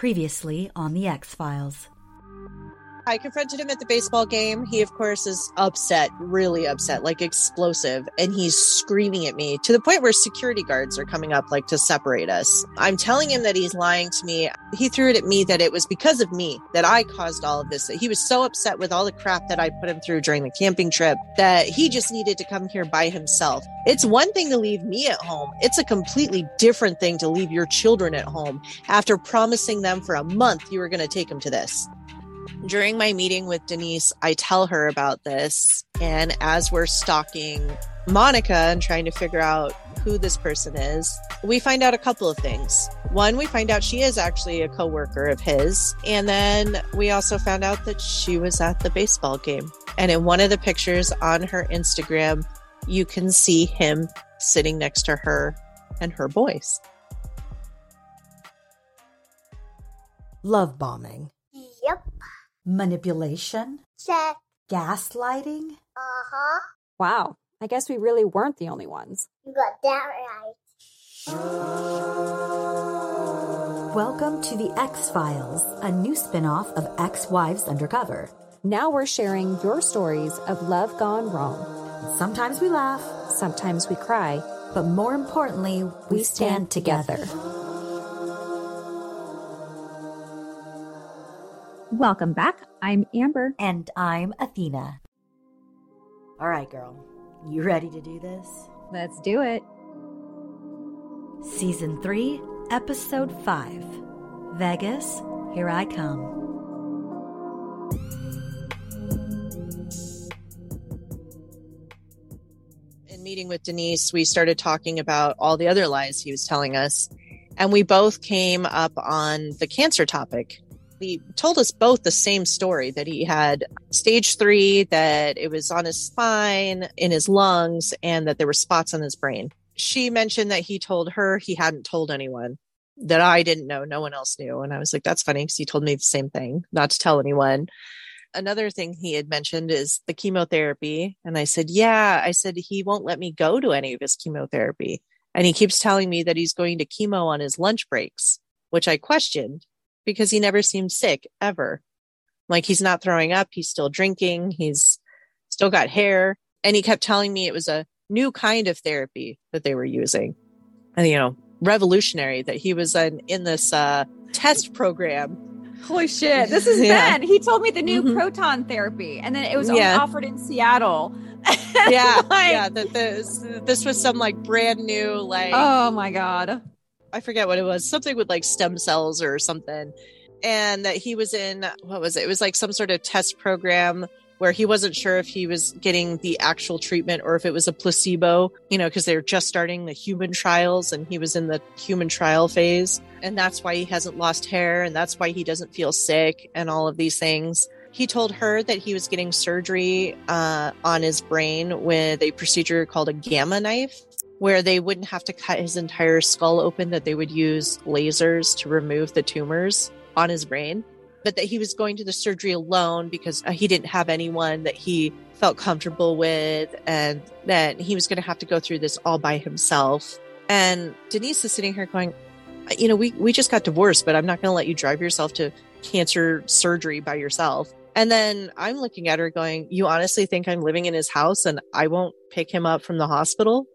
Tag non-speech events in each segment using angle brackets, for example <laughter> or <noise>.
Previously on The X Files. I confronted him at the baseball game. He, of course, is upset, really upset, like explosive. And he's screaming at me to the point where security guards are coming up, like to separate us. I'm telling him that he's lying to me. He threw it at me that it was because of me that I caused all of this. That he was so upset with all the crap that I put him through during the camping trip that he just needed to come here by himself. It's one thing to leave me at home, it's a completely different thing to leave your children at home after promising them for a month you were going to take them to this during my meeting with Denise, I tell her about this. And as we're stalking Monica and trying to figure out who this person is, we find out a couple of things. One, we find out she is actually a coworker of his. And then we also found out that she was at the baseball game. And in one of the pictures on her Instagram, you can see him sitting next to her and her boys. Love bombing. Yep. Manipulation. Check. Gaslighting. Uh huh. Wow, I guess we really weren't the only ones. You got that right. Welcome to The X Files, a new spin off of Ex Wives Undercover. Now we're sharing your stories of love gone wrong. Sometimes we laugh, Sometimes we cry. but more importantly, we, We stand, stand together. Welcome back. I'm Amber. And I'm Athena. All right, girl. You ready to do this? Let's do it. Season 3, Episode 5 Vegas, Here I Come. in meeting with Denise, we started talking about all the other lies he was telling us. And we both came up on the cancer topic. He told us both the same story that he had stage three, that it was on his spine, in his lungs, and that there were spots on his brain. She mentioned that he told her he hadn't told anyone, that I didn't know, no one else knew. And I was like, that's funny because he told me the same thing, not to tell anyone another thing he had mentioned is the chemotherapy. And I said, Yeah, I said, he won't let me go to any of his chemotherapy. And he keeps telling me that he's going to chemo on his lunch breaks, which I questioned because he never seemed sick ever. Like he's not throwing up, he's still drinking, he's still got hair. And he kept telling me it was a new kind of therapy that they were using. And, you know, revolutionary that he was in, in this uh, test program Holy shit. This is <laughs> Yeah. Ben. He told me the new Mhm. proton therapy, and then it was Yeah. offered in Seattle. <laughs> yeah, Like, yeah. That this this was some like brand new like Oh my God. I forget what it was, something with like stem cells or something, and that he was in what was it? It was like some sort of test program where he wasn't sure if he was getting the actual treatment or if it was a placebo. You know, because they were just starting the human trials, and he was in the human trial phase, and that's why he hasn't lost hair, and that's why he doesn't feel sick, and all of these things. He told her that he was getting surgery uh, on his brain with a procedure called a gamma knife, where they wouldn't have to cut his entire skull open, that they would use lasers to remove the tumors on his brain, but that he was going to the surgery alone because uh, he didn't have anyone that he felt comfortable with, and that he was going to have to go through this all by himself. And Denise is sitting here going, you know, we, we just got divorced, but I'm not going to let you drive yourself to cancer surgery by yourself. And then I'm looking at her going, You honestly think I'm living in his house and I won't pick him up from the hospital?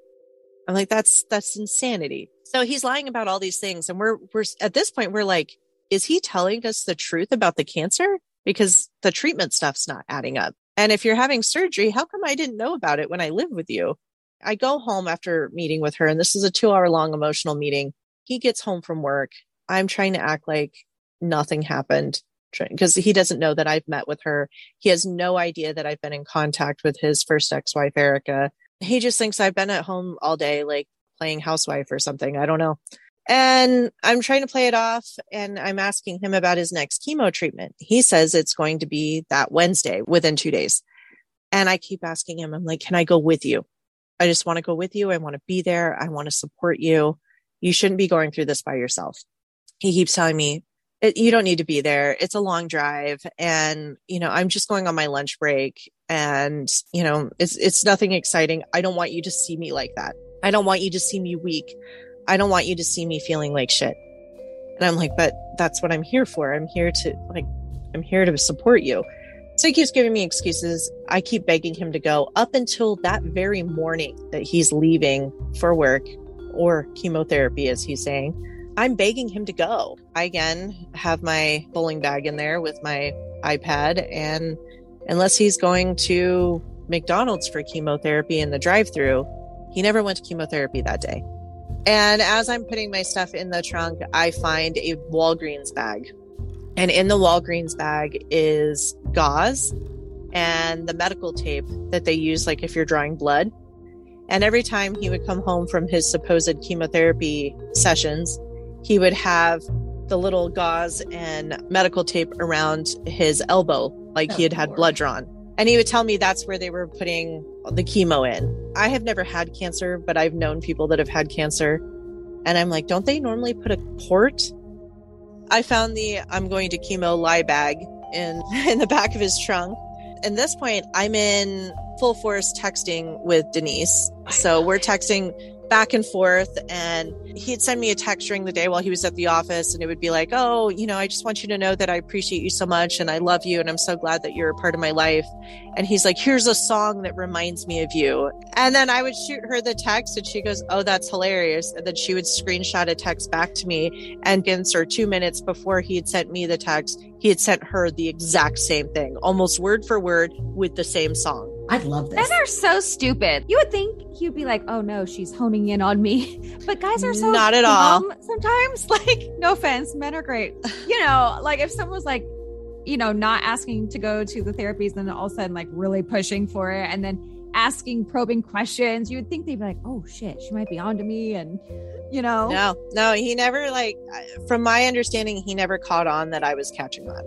I'm like, That's that's insanity. So he's lying about all these things. And we're we're at this point, we're like, is he telling us the truth about the cancer? Because the treatment stuff's not adding up. And if you're having surgery, how come I didn't know about it when I lived with you? I go home after meeting with her, and this is a two hour long emotional meeting. He gets home from work. I'm trying to act like nothing happened because he doesn't know that I've met with her. He has no idea that I've been in contact with his first ex wife, Erica. He just thinks I've been at home all day, like playing housewife or something. I don't know. And I'm trying to play it off and I'm asking him about his next chemo treatment. He says it's going to be that Wednesday within two days. And I keep asking him, I'm like, can I go with you? I just want to go with you. I want to be there. I want to support you. You shouldn't be going through this by yourself. He keeps telling me, you don't need to be there. It's a long drive. And, you know, I'm just going on my lunch break and, you know, it's, it's nothing exciting. I don't want you to see me like that. I don't want you to see me weak. I don't want you to see me feeling like shit. And I'm like, but that's what I'm here for. I'm here to like, I'm here to support you. So he keeps giving me excuses. I keep begging him to go up until that very morning that he's leaving for work or chemotherapy, as he's saying. I'm begging him to go. I again have my bowling bag in there with my iPad. And unless he's going to McDonald's for chemotherapy in the drive through, he never went to chemotherapy that day. And as I'm putting my stuff in the trunk, I find a Walgreens bag. And in the Walgreens bag is gauze and the medical tape that they use, like if you're drawing blood. And every time he would come home from his supposed chemotherapy sessions, he would have the little gauze and medical tape around his elbow, like Oh, he had had Lord. blood drawn. And he would tell me that's where they were putting the chemo in. I have never had cancer, but I've known people that have had cancer. And I'm like, don't they normally put a port? I found the I'm going to chemo lie bag in <laughs> in the back of his trunk. At this point, I'm in full force texting with Denise. So we're texting back and forth and he'd send me a text during the day while he was at the office and it would be like oh you know i just want you to know that i appreciate you so much and i love you and i'm so glad that you're a part of my life. And he's like here's a song that reminds me of you. And then i would shoot her the text and she goes oh that's hilarious. And then she would screenshot a text back to me and answer two minutes before he had sent me the text he had sent her the exact same thing almost word for word with the same song I'd love this. Men are so stupid. You would think he'd be like, "Oh no, she's honing in on me," <laughs> but guys are so Not at all. Sometimes, <laughs> like, no offense, men are great. <sighs> You know, like if someone was like, you know, not asking to go to the therapies, and then all of a sudden like really pushing for it, and then asking probing questions, you would think they'd be like, "Oh shit, she might be onto me," and you know, No, no, he never like from my understanding, he never caught on that I was catching on.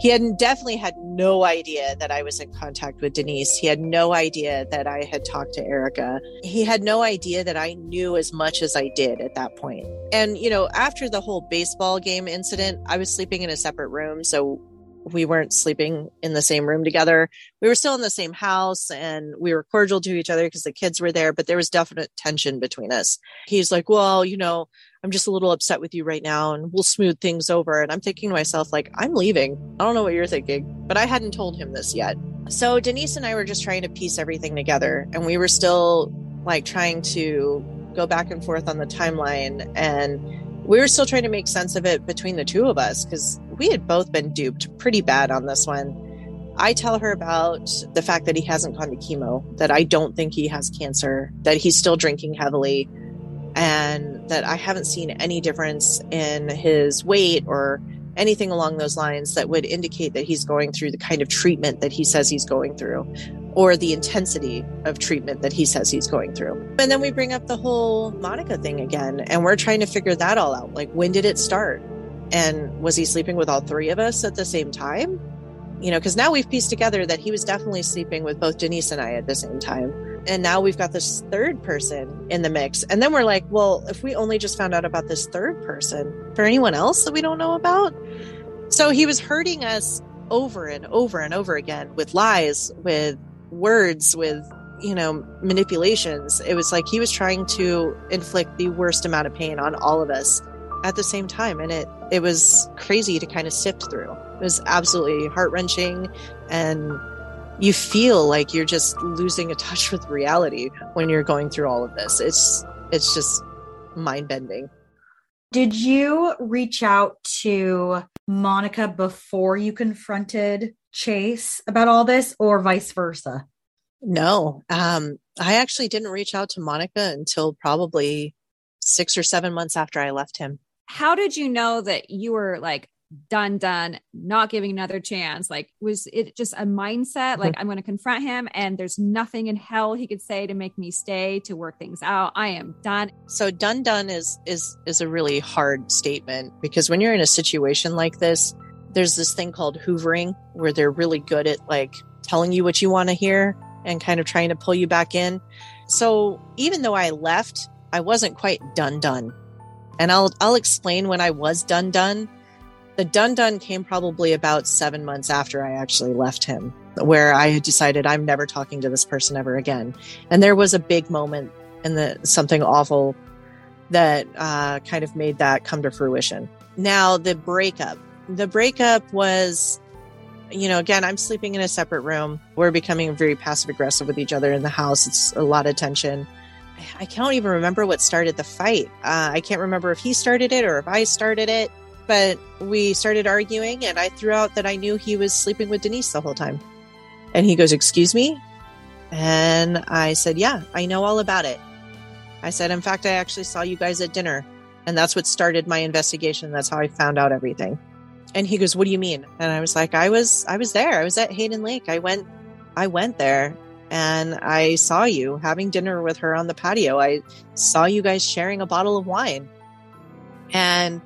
He had definitely had no idea that I was in contact with Denise. He had no idea that I had talked to Erica. He had no idea that I knew as much as I did at that point. And you know, after the whole baseball game incident, I was sleeping in a separate room, so we weren't sleeping in the same room together. We were still in the same house and we were cordial to each other because the kids were there, but there was definite tension between us he's like, well, you know, I'm just a little upset with you right now and we'll smooth things over. And I'm thinking to myself, like, I'm leaving. I don't know what you're thinking, but I hadn't told him this yet. So Denise and I were just trying to piece everything together and we were still like trying to go back and forth on the timeline and we were still trying to make sense of it between the two of us because we had both been duped pretty bad on this one. I tell her about the fact that he hasn't gone to chemo, that I don't think he has cancer, that he's still drinking heavily, and that I haven't seen any difference in his weight or anything along those lines that would indicate that he's going through the kind of treatment that he says he's going through or the intensity of treatment that he says he's going through. And then we bring up the whole Monica thing again, and we're trying to figure that all out. Like, when did it start? And was he sleeping with all three of us at the same time? You know, because now we've pieced together that he was definitely sleeping with both Denise and I at the same time. And now we've got this third person in the mix. And then we're like, well, if we only just found out about this third person, for anyone else that we don't know about? So he was hurting us over and over and over again with lies, with words, with, you know, manipulations. It was like he was trying to inflict the worst amount of pain on all of us at the same time. And it, it was crazy to kind of sift through. It was absolutely heart wrenching and you feel like you're just losing a touch with reality when you're going through all of this. It's it's just mind bending. Did you reach out to Monica before you confronted Chase about all this or vice versa? No, um, I actually didn't reach out to Monica until probably six or seven months after I left him. How did you know that you were like done done not giving another chance like was it just a mindset like mm-hmm. i'm going to confront him and there's nothing in hell he could say to make me stay to work things out i am done So done done is is is a really hard statement because when you're in a situation like this, there's this thing called hoovering where they're really good at like telling you what you want to hear and kind of trying to pull you back in. So even though I left, I wasn't quite done done. And I'll I'll explain when I was done done. The done done came probably about 7 months after I actually left him where I had decided I'm never talking to this person ever again. And there was a big moment and the something awful that uh, kind of made that come to fruition. Now, the breakup. The breakup was, you know, again, I'm sleeping in a separate room. We're becoming very passive aggressive with each other in the house. It's a lot of tension. I can't even remember what started the fight. Uh, I can't remember if he started it or if I started it, but we started arguing, and I threw out that I knew he was sleeping with Denise the whole time. And he goes, Excuse me? And I said, Yeah, I know all about it. I said, In fact, I actually saw you guys at dinner. And that's what started my investigation. That's how I found out everything. And he goes, What do you mean? And I was like, I was I was there. I was at Hayden Lake. I went I went there and I saw you having dinner with her on the patio. I saw you guys sharing a bottle of wine. And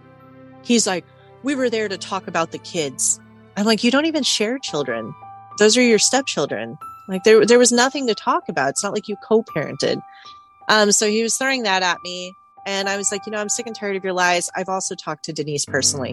he's like, We were there to talk about the kids. I'm like, You don't even share children. Those are your stepchildren. Like there there was nothing to talk about. It's not like you co-parented. Um, so he was throwing that at me. And I was like, you know, I'm sick and tired of your lies. I've also talked to Denise personally.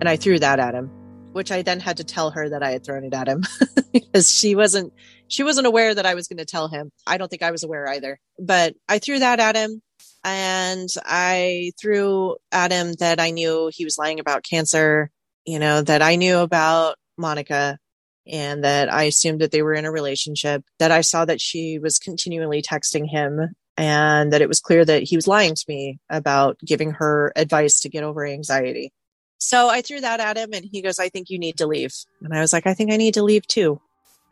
And I threw that at him, which I then had to tell her that I had thrown it at him <laughs> because she wasn't she wasn't aware that I was going to tell him. I don't think I was aware either. But I threw that at him and I threw at him that I knew he was lying about cancer, you know, that I knew about Monica and that I assumed that they were in a relationship, that I saw that she was continually texting him and that it was clear that he was lying to me about giving her advice to get over anxiety. So I threw that at him and he goes, I think you need to leave. And I was like, I think I need to leave too.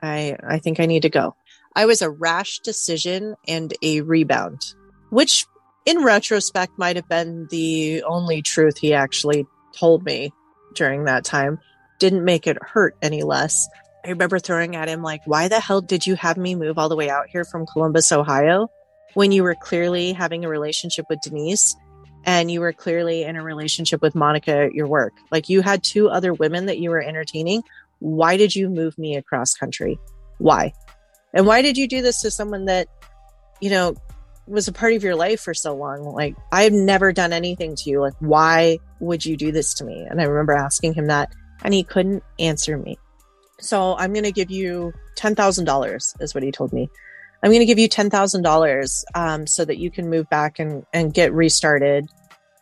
I, I think I need to go. I was a rash decision and a rebound, which in retrospect might have been the only truth he actually told me during that time. Didn't make it hurt any less. I remember throwing at him, like, why the hell did you have me move all the way out here from Columbus, Ohio, when you were clearly having a relationship with Denise and you were clearly in a relationship with Monica at your work? Like, you had two other women that you were entertaining. Why did you move me across country? Why? And why did you do this to someone that, you know, was a part of your life for so long? Like, I've never done anything to you. Like, why would you do this to me? And I remember asking him that, and he couldn't answer me. So I'm going to give you $10,000 is what he told me. I'm going to give you $10,000 um, so that you can move back and, and get restarted.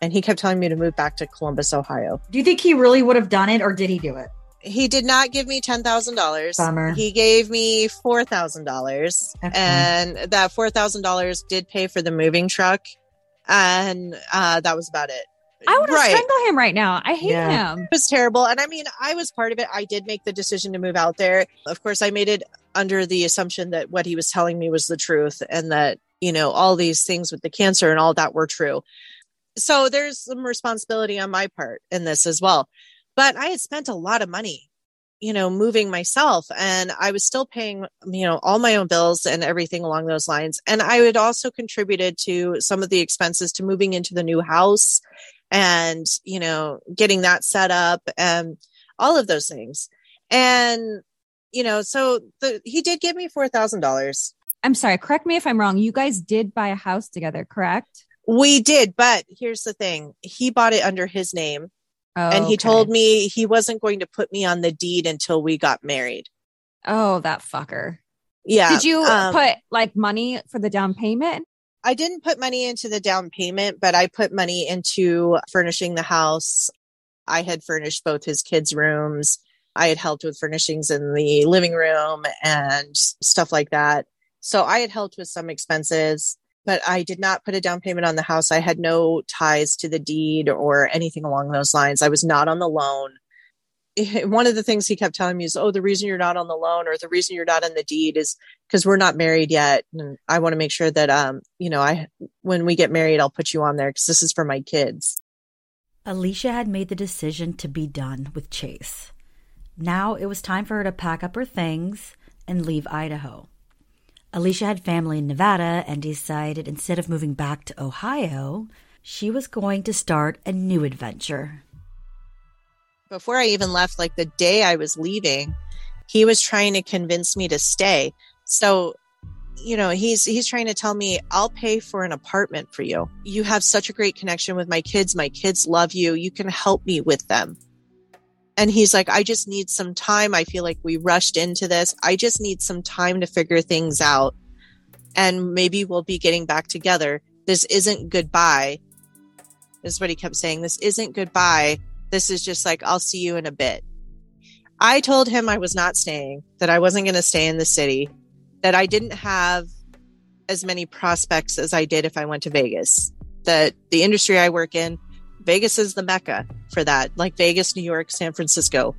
And he kept telling me to move back to Columbus, Ohio. Do you think he really would have done it or did he do it? He did not give me $10,000. Bummer. He gave me $4,000. And that $4,000 did pay for the moving truck. And uh, that was about it. I want to Right. strangle him right now. I hate Yeah. him. It was terrible. And I mean, I was part of it. I did make the decision to move out there. Of course, I made it under the assumption that what he was telling me was the truth and that, you know, all these things with the cancer and all that were true. So there's some responsibility on my part in this as well. But I had spent a lot of money, you know, moving myself and I was still paying, you know, all my own bills and everything along those lines. And I had also contributed to some of the expenses to moving into the new house and you know getting that set up and all of those things and you know so the he did give me four thousand dollars I'm sorry. Correct me if I'm wrong. You guys did buy a house together, correct? we did but here's the thing he bought it under his name Oh, and he okay. told me he wasn't going to put me on the deed until we got married Oh, that fucker. yeah Did you um, put like money for the down payment? I didn't put money into the down payment, but I put money into furnishing the house. I had furnished both his kids' rooms. I had helped with furnishings in the living room and stuff like that. So I had helped with some expenses, but I did not put a down payment on the house. I had no ties to the deed or anything along those lines. I was not on the loan. <laughs> One of the things he kept telling me is, Oh, the reason you're not on the loan or the reason you're not on the deed is because we're not married yet and i want to make sure that um you know i when we get married i'll put you on there because this is for my kids Alicia had made the decision to be done with Chase. Now it was time for her to pack up her things and leave Idaho. Alicia had family in Nevada and decided instead of moving back to Ohio, she was going to start a new adventure. before i even left like the day i was leaving he was trying to convince me to stay. So you know he's he's trying to tell me i'll pay for an apartment for you. You have such a great connection with my kids. My kids love you. You can help me with them and he's like i just need some time. I feel like we rushed into this. I just need some time to figure things out. And maybe we'll be getting back together. This isn't goodbye this is what he kept saying. This isn't goodbye. This is just like, I'll see you in a bit. I told him I was not staying, that I wasn't going to stay in the city, that I didn't have as many prospects as I did if I went to Vegas, that the industry I work in, Vegas is the mecca for that, like Vegas, New York, San Francisco.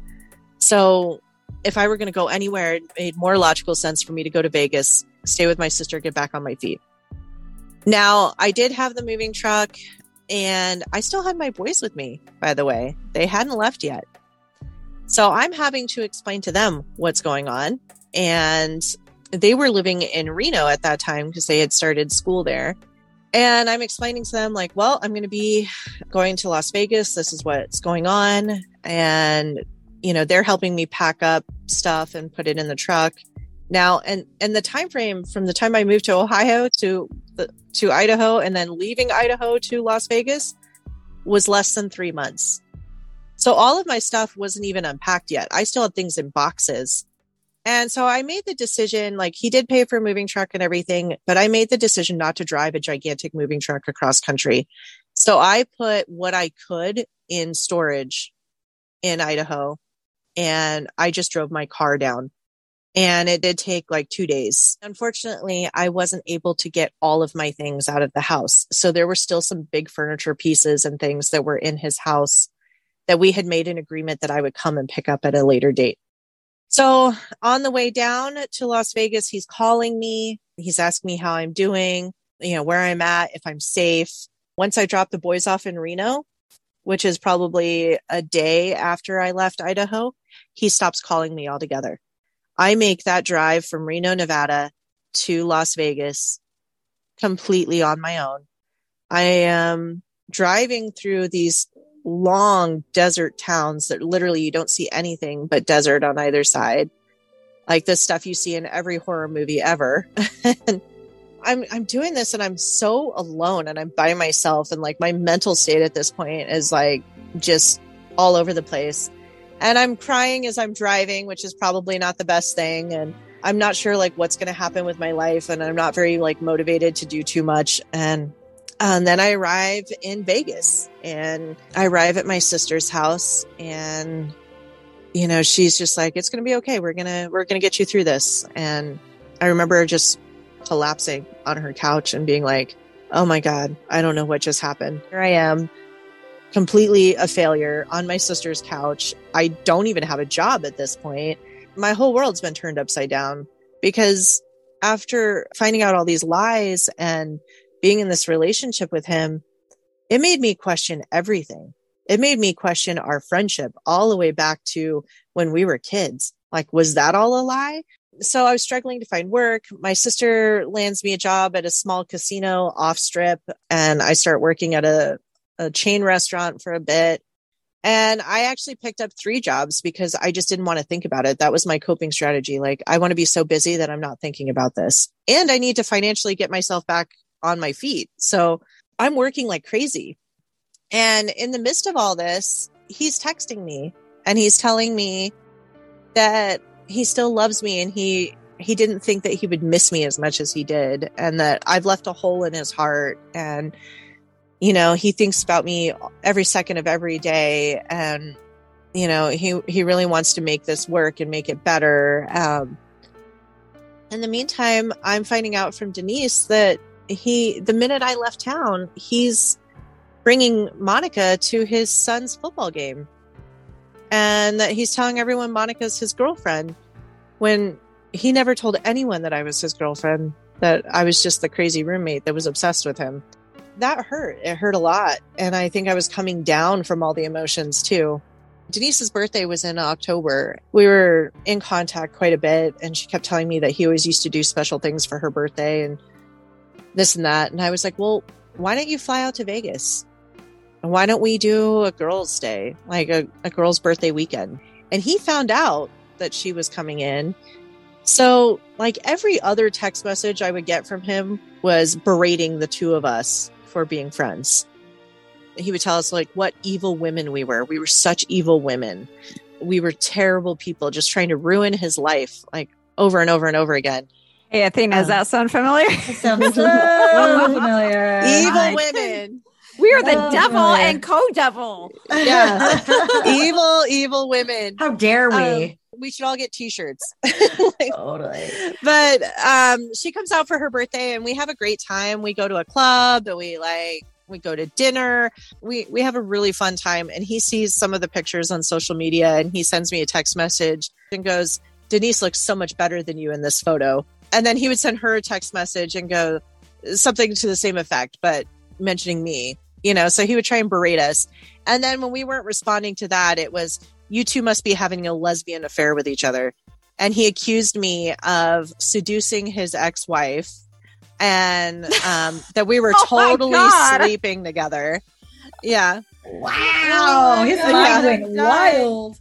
So if I were going to go anywhere, it made more logical sense for me to go to Vegas, stay with my sister, get back on my feet. Now, I did have the moving truck and I still had my boys with me, by the way. They hadn't left yet. So I'm having to explain to them what's going on. And they were living in Reno at that time because they had started school there. And I'm explaining to them, like, well, I'm going to be going to Las Vegas. This is what's going on. And, you know, they're helping me pack up stuff and put it in the truck. Now, and and the time frame from the time I moved to Ohio to to Idaho and then leaving Idaho to Las Vegas was less than 3 months. So all of my stuff wasn't even unpacked yet. I still had things in boxes. And so I made the decision like he did pay for a moving truck and everything, but I made the decision not to drive a gigantic moving truck across country. So I put what I could in storage in Idaho and I just drove my car down and it did take like two days. Unfortunately, I wasn't able to get all of my things out of the house. So there were still some big furniture pieces and things that were in his house that we had made an agreement that I would come and pick up at a later date. So on the way down to Las Vegas, he's calling me. He's asking me how I'm doing, you know, where I'm at, if I'm safe. Once I drop the boys off in Reno, which is probably a day after I left Idaho, he stops calling me altogether. I make that drive from Reno, Nevada to Las Vegas completely on my own. I am driving through these long desert towns that literally you don't see anything but desert on either side. Like the stuff you see in every horror movie ever. <laughs> and I'm I'm doing this and I'm so alone and I'm by myself and like my mental state at this point is like just all over the place and I'm crying as I'm driving, which is probably not the best thing. And I'm not sure like what's going to happen with my life. And I'm not very like motivated to do too much. And, and then I arrive in Vegas and I arrive at my sister's house and, you know, she's just like, it's to be okay. We're to, we're to get you through this. And I remember just collapsing on her couch and being like, Oh my God, I don't know what just happened. Here I am completely a failure on my sister's couch. I don't even have a job at this point. My whole world's been turned upside down because after finding out all these lies and being in this relationship with him, it made me question everything. It made me question our friendship all the way back to when we were kids. Like, was that all a lie? So I was struggling to find work. My sister lands me a job at a small casino off strip and I start working at a a chain restaurant for a bit. And I actually picked up three jobs because I just didn't want to think about it. That was my coping strategy. Like, I want to be so busy that I'm not thinking about this. And I need to financially get myself back on my feet. So I'm working like crazy. And in the midst of all this, he's texting me and he's telling me that he still loves me and he he didn't think that he would miss me as much as he did and that I've left a hole in his heart and you know, he thinks about me every second of every day. And, you know, he, he really wants to make this work and make it better. Um, in the meantime, I'm finding out from Denise that he, the minute I left town, he's bringing Monica to his son's football game. And that he's telling everyone Monica's his girlfriend when he never told anyone that I was his girlfriend, that I was just the crazy roommate that was obsessed with him that hurt. It hurt a lot. And I think I was coming down from all the emotions too. Denise's birthday was in October. We were in contact quite a bit, and she kept telling me that he always used to do special things for her birthday and this and that. And I was like, well, why don't you fly out to Vegas? And why don't we do a girls' day, like a, a girls' birthday weekend? And he found out that she was coming in. So, like every other text message I would get from him was berating the two of us for being friends. He would tell us like what evil women we were. We were such evil women. We were terrible people just trying to ruin his life like over and over and over again. Hey, Athena, um, does that sound familiar? sounds <laughs> so familiar. Evil women. We are the Oh, devil boy. and co-devil. Yeah. <laughs> evil, evil women. How dare we? Um, we should all get t-shirts. <laughs> totally. but um she comes out for her birthday and we have a great time we go to a club and we like we go to dinner we we have a really fun time and he sees some of the pictures on social media and he sends me a text message and goes denise looks so much better than you in this photo and then he would send her a text message and go something to the same effect but mentioning me you know so he would try and berate us and then when we weren't responding to that it was you two must be having a lesbian affair with each other and he accused me of seducing his ex-wife and um, <laughs> that we were Oh totally God. sleeping together yeah Wow. His Yeah. mind went wild.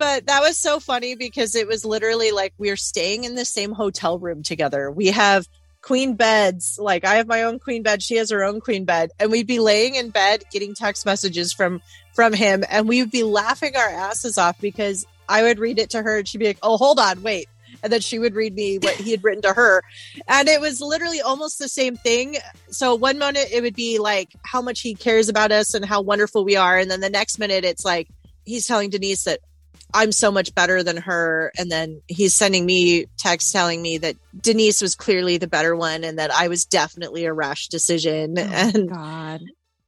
But that was so funny because it was literally like we are staying in the same hotel room together. We have queen beds. Like i have my own queen bed. She has her own queen bed. And we'd be laying in bed getting text messages from from him. And we would be laughing our asses off because i would read it to her and she'd be like oh hold on wait. And then she would read me what he had written to her. And it was literally almost the same thing. So one minute it would be like how much he cares about us and how wonderful we are. And then the next minute it's like he's telling denise that I'm so much better than her. And then he's sending me texts telling me that Denise was clearly the better one and that I was definitely a rash decision. and God.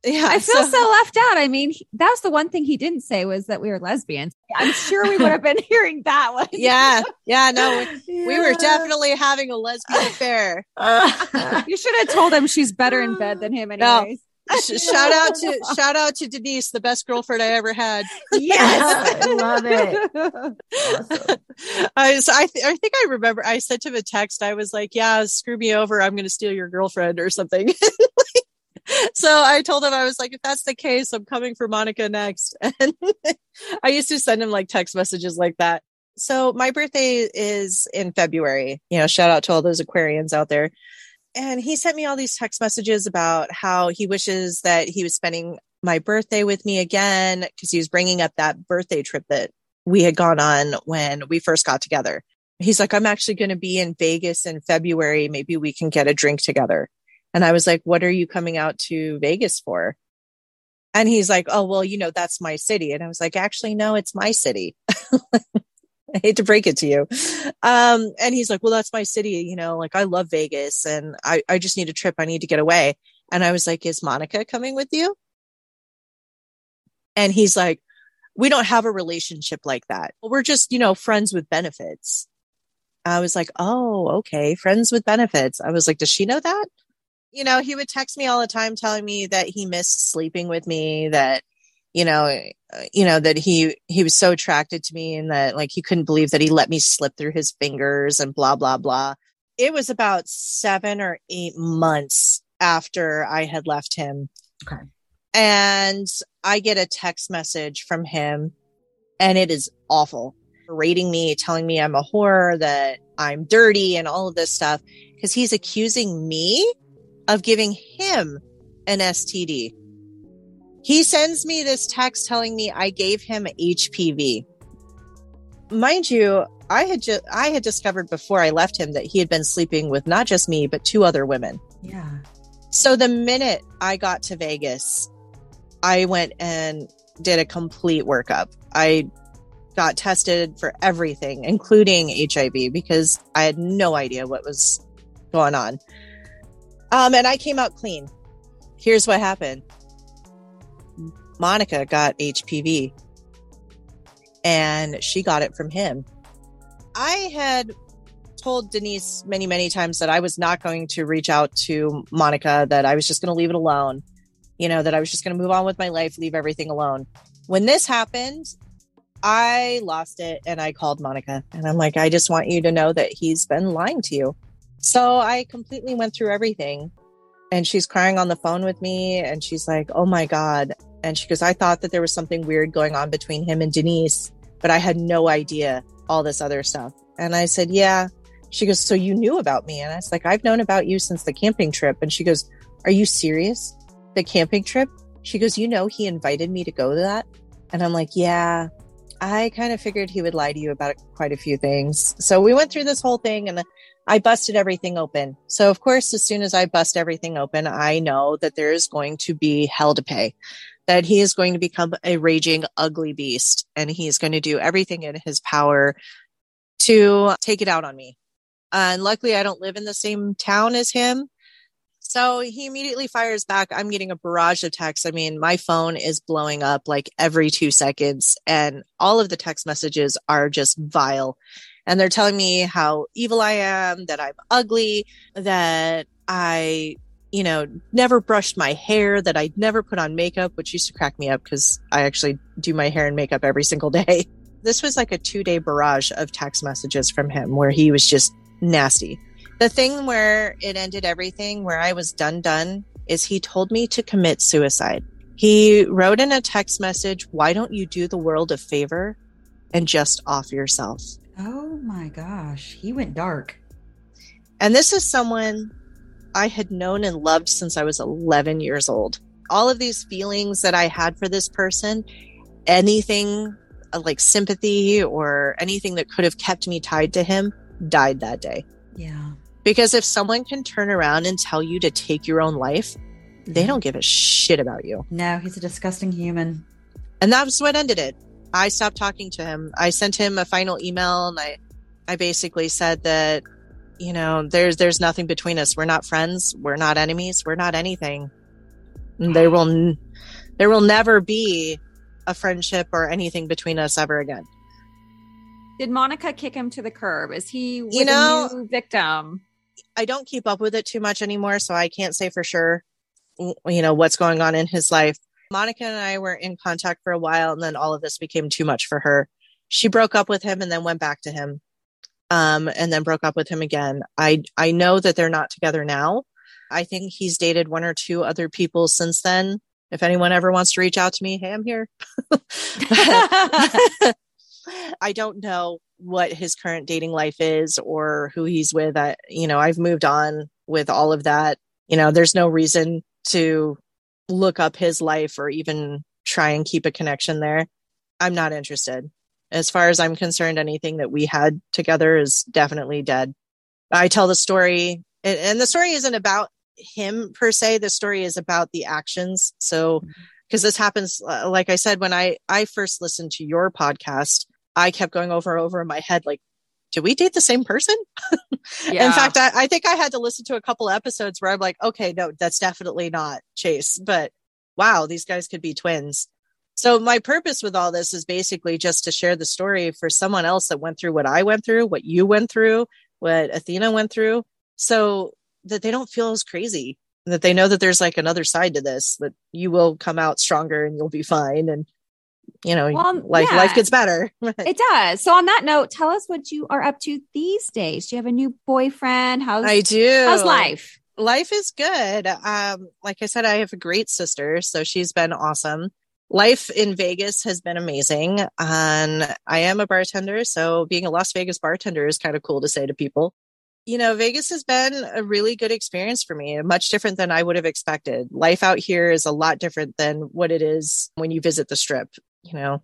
yeah, I feel so, left out. I mean, he- that was the one thing he didn't say was that we were lesbians. I'm sure we would have been <laughs> hearing that one. <laughs> yeah, yeah, no, we, we were definitely having a lesbian affair. Uh, <laughs> You should have told him she's better in bed than him, anyways. Sh- <laughs> shout out to shout out to Denise, the best girlfriend I ever had. <laughs> yes, I love it. Awesome. <laughs> I, so I, th- I think I remember I sent him a text. I was like, "Yeah, screw me over. I'm going to steal your girlfriend or something." so I told him I was like, "If that's the case, I'm coming for Monica next." And I used to send him like text messages like that. So my birthday is in February. You know, shout out to all those Aquarians out there. And he sent me all these text messages about how he wishes that he was spending my birthday with me again because he was bringing up that birthday trip that we had gone on when we first got together. He's like, I'm actually going to be in Vegas in February. Maybe we can get a drink together. And I was like, What are you coming out to Vegas for? And he's like, Oh, well, you know, that's my city. And I was like, Actually, no, it's my city. <laughs> <laughs> I hate to break it to you. Um, and he's like, Well, that's my city. You know, like I love Vegas and I, I just need a trip. I need to get away. And I was like, Is Monica coming with you? And he's like, we don't have a relationship like that. We're just, you know, friends with benefits. I was like, oh, okay, friends with benefits. I was like, does she know that? You know, he would text me all the time telling me that he missed sleeping with me, that, you know, uh, you know, that he, he was so attracted to me and that like he couldn't believe that he let me slip through his fingers and blah, blah, blah. It was about seven or eight months after I had left him. Okay. And I get a text message from him and it is awful. Rating me, telling me I'm a whore, that I'm dirty and all of this stuff because he's accusing me of giving him an STD. He sends me this text telling me I gave him HPV. Mind you, I had just I had discovered before I left him that he had been sleeping with not just me but two other women. Yeah. So the minute I got to Vegas, I went and did a complete workup. I got tested for everything, including HIV, because I had no idea what was going on. Um, and I came out clean. Here's what happened Monica got HPV, and she got it from him. I had told Denise many, many times that I was not going to reach out to Monica, that I was just going to leave it alone, you know, that I was just going to move on with my life, leave everything alone. When this happened, I lost it and I called Monica and I'm like, I just want you to know that he's been lying to you. So I completely went through everything and she's crying on the phone with me and she's like, Oh my God. And she goes, I thought that there was something weird going on between him and Denise, but I had no idea all this other stuff. And I said, Yeah. She goes, So you knew about me? And I was like, I've known about you since the camping trip. And she goes, Are you serious? The camping trip? She goes, You know, he invited me to go to that. And I'm like, Yeah, I kind of figured he would lie to you about quite a few things. So we went through this whole thing and I busted everything open. So, of course, as soon as I bust everything open, I know that there is going to be hell to pay, that he is going to become a raging, ugly beast, and he is going to do everything in his power to take it out on me. Uh, and luckily, I don't live in the same town as him. So he immediately fires back. I'm getting a barrage of texts. I mean, my phone is blowing up like every two seconds, and all of the text messages are just vile. And they're telling me how evil I am, that I'm ugly, that I, you know, never brushed my hair, that I'd never put on makeup, which used to crack me up because I actually do my hair and makeup every single day. <laughs> This was like a two day barrage of text messages from him where he was just nasty. The thing where it ended everything, where I was done, done, is he told me to commit suicide. He wrote in a text message, Why don't you do the world a favor and just off yourself? Oh my gosh. He went dark. And this is someone I had known and loved since I was 11 years old. All of these feelings that I had for this person, anything uh, like sympathy or anything that could have kept me tied to him, died that day. Yeah. Because if someone can turn around and tell you to take your own life, they don't give a shit about you. No, he's a disgusting human. And that was what ended it. I stopped talking to him. I sent him a final email and I I basically said that you know, there's there's nothing between us. We're not friends, we're not enemies, we're not anything. And there will n- there will never be a friendship or anything between us ever again. Did Monica kick him to the curb? Is he You know- a new victim? I don't keep up with it too much anymore, so I can't say for sure, you know, what's going on in his life. Monica and I were in contact for a while, and then all of this became too much for her. She broke up with him and then went back to him, um, and then broke up with him again. I I know that they're not together now. I think he's dated one or two other people since then. If anyone ever wants to reach out to me, hey, I'm here. <laughs> <laughs> I don't know what his current dating life is or who he's with. I, you know, I've moved on with all of that. You know, there's no reason to look up his life or even try and keep a connection there. I'm not interested. As far as I'm concerned, anything that we had together is definitely dead. I tell the story, and, and the story isn't about him per se. The story is about the actions. So, because this happens, uh, like I said, when I I first listened to your podcast, I kept going over and over in my head, like, do we date the same person? <laughs> Yeah. In fact, I, I think I had to listen to a couple episodes where I'm like, okay, no, that's definitely not Chase. But wow, these guys could be twins. So my purpose with all this is basically just to share the story for someone else that went through what I went through, what you went through, what Athena went through, so that they don't feel as crazy. That they know that there's like another side to this, that you will come out stronger and you'll be fine. And you know, Well, life yeah. life gets better. <laughs> It does. So on that note, tell us what you are up to these days. Do you have a new boyfriend? How's I do. how's life? life is good. Um, like I said, I have a great sister, so she's been awesome. Life in Vegas has been amazing. And I am a bartender, so being a Las Vegas bartender is kind of cool to say to people. You know, Vegas has been a really good experience for me, much different than I would have expected. Life out here is a lot different than what it is when you visit the strip. You know,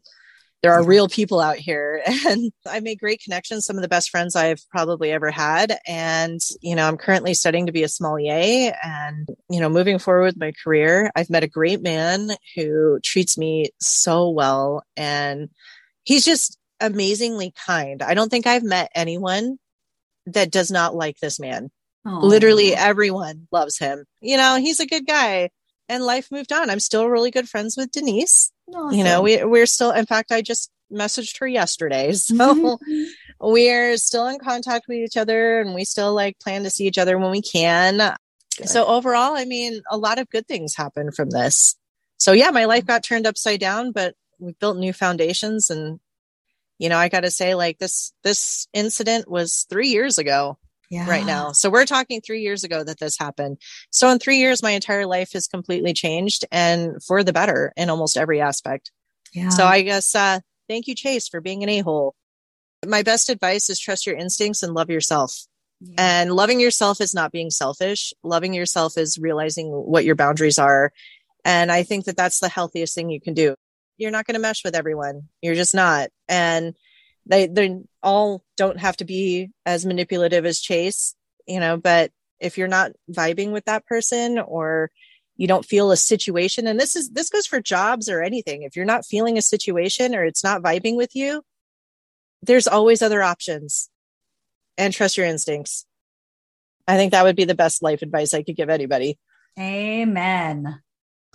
there are real people out here <laughs> and I made great connections, some of the best friends I've probably ever had. And, you know, I'm currently studying to be a sommelier and, you know, moving forward with my career. I've met a great man who treats me so well and he's just amazingly kind. I don't think I've met anyone that does not like this man. Aw. Literally everyone loves him. You know, he's a good guy and life moved on. I'm still really good friends with Denise. You know we, we're still in fact i just messaged her yesterday. <laughs> So mm-hmm. we're still in contact with each other and we still like plan to see each other when we can. So overall i mean a lot of good things happen from this. So yeah my life got turned upside down but we built new foundations and you know i gotta say like this this incident was three years ago yeah. right now. So we're talking three years ago that this happened. So in three years, my entire life has completely changed and for the better in almost every aspect. Yeah. So I guess, uh, thank you, Chase, for being an a hole. My best advice is trust your instincts and love yourself. Yeah. And loving yourself is not being selfish. Loving yourself is realizing what your boundaries are. And I think that that's the healthiest thing you can do. you're not going to mesh with everyone. You're just not. And they they all don't have to be as manipulative as Chase, you know, but if you're not vibing with that person or you don't feel a situation and this is this goes for jobs or anything. If you're not feeling a situation or it's not vibing with you, there's always other options. And trust your instincts. I think that would be the best life advice I could give anybody. Amen.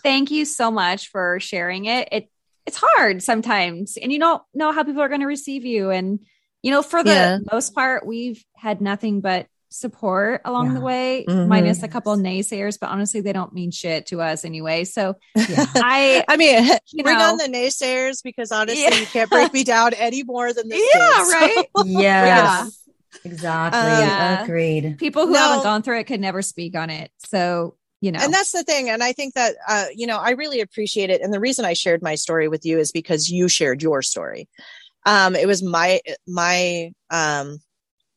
Thank you so much for sharing it. It it's hard sometimes and you don't know how people are going to receive you and you know for the Yeah. most part we've had nothing but support along Yeah. the way Mhm. minus a couple naysayers but honestly they don't mean shit to us anyway so Yeah. <laughs> i <laughs> I mean, <laughs> You bring know. on the naysayers because honestly, Yeah. you can't break me down any more than this. yeah did. So- right yes. Exactly. Yeah. Agreed. people who No. haven't gone through it could never speak on it so you know And that's the thing. And I think that, uh, you know, I really appreciate it. And the reason I shared my story with you is because you shared your story. Um, it was my, my, um,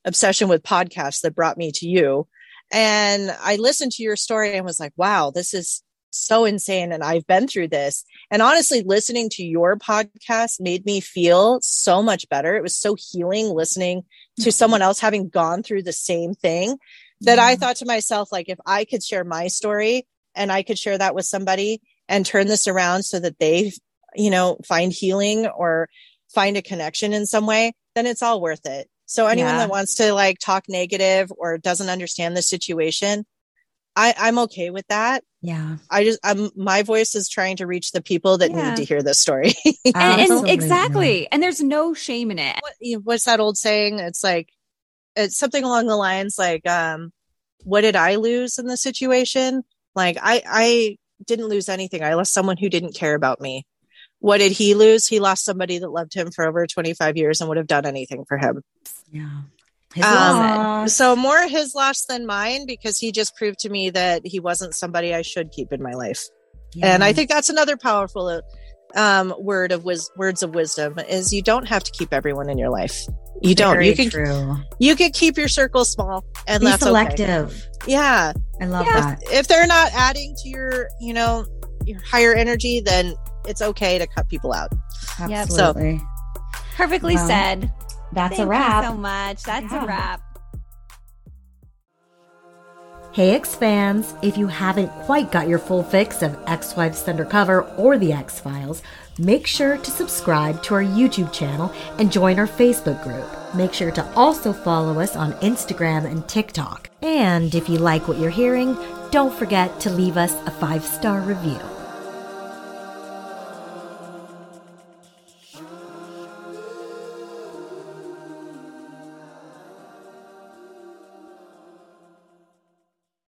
obsession with podcasts that brought me to you. And I listened to your story and was like, wow, this is so insane. And I've been through this. And honestly, listening to your podcast made me feel so much better. It was so healing listening to someone else having gone through the same thing that I thought to myself, like, if I could share my story and I could share that with somebody and turn this around so that they, you know, find healing or find a connection in some way, then it's all worth it. So anyone Yeah. that wants to like talk negative or doesn't understand the situation, I, I'm okay with that. Yeah. I just, I'm, my voice is trying to reach the people that Yeah. need to hear this story. <laughs> and, and Absolutely. exactly and there's no shame in it what, you know, what's that old saying? It's like, it's something along the lines like, um, what did I lose in the situation? Like I, I didn't lose anything. I lost someone who didn't care about me. What did he lose? He lost somebody that loved him for over 25 years and would have done anything for him. Yeah. Um. So more his loss than mine because he just proved to me that he wasn't somebody I should keep in my life. And I think that's another powerful um, word of wis- words of wisdom is you don't have to keep everyone in your life. You don't. Very you can true. you can keep your circle small, and Be that's okay. selective. Yeah, I love Yeah. that. if they're not adding to your, you know, your higher energy, then it's okay to cut people out. Yep. Absolutely. perfectly Well, said That's Thank a wrap. you so much that's Yeah. a wrap Hey X fans, if you haven't quite got your full fix of X Wives Undercover or The X Files, make sure to subscribe to our YouTube channel and join our Facebook group. Make sure to also follow us on Instagram and TikTok. And if you like what you're hearing, don't forget to leave us a five star review.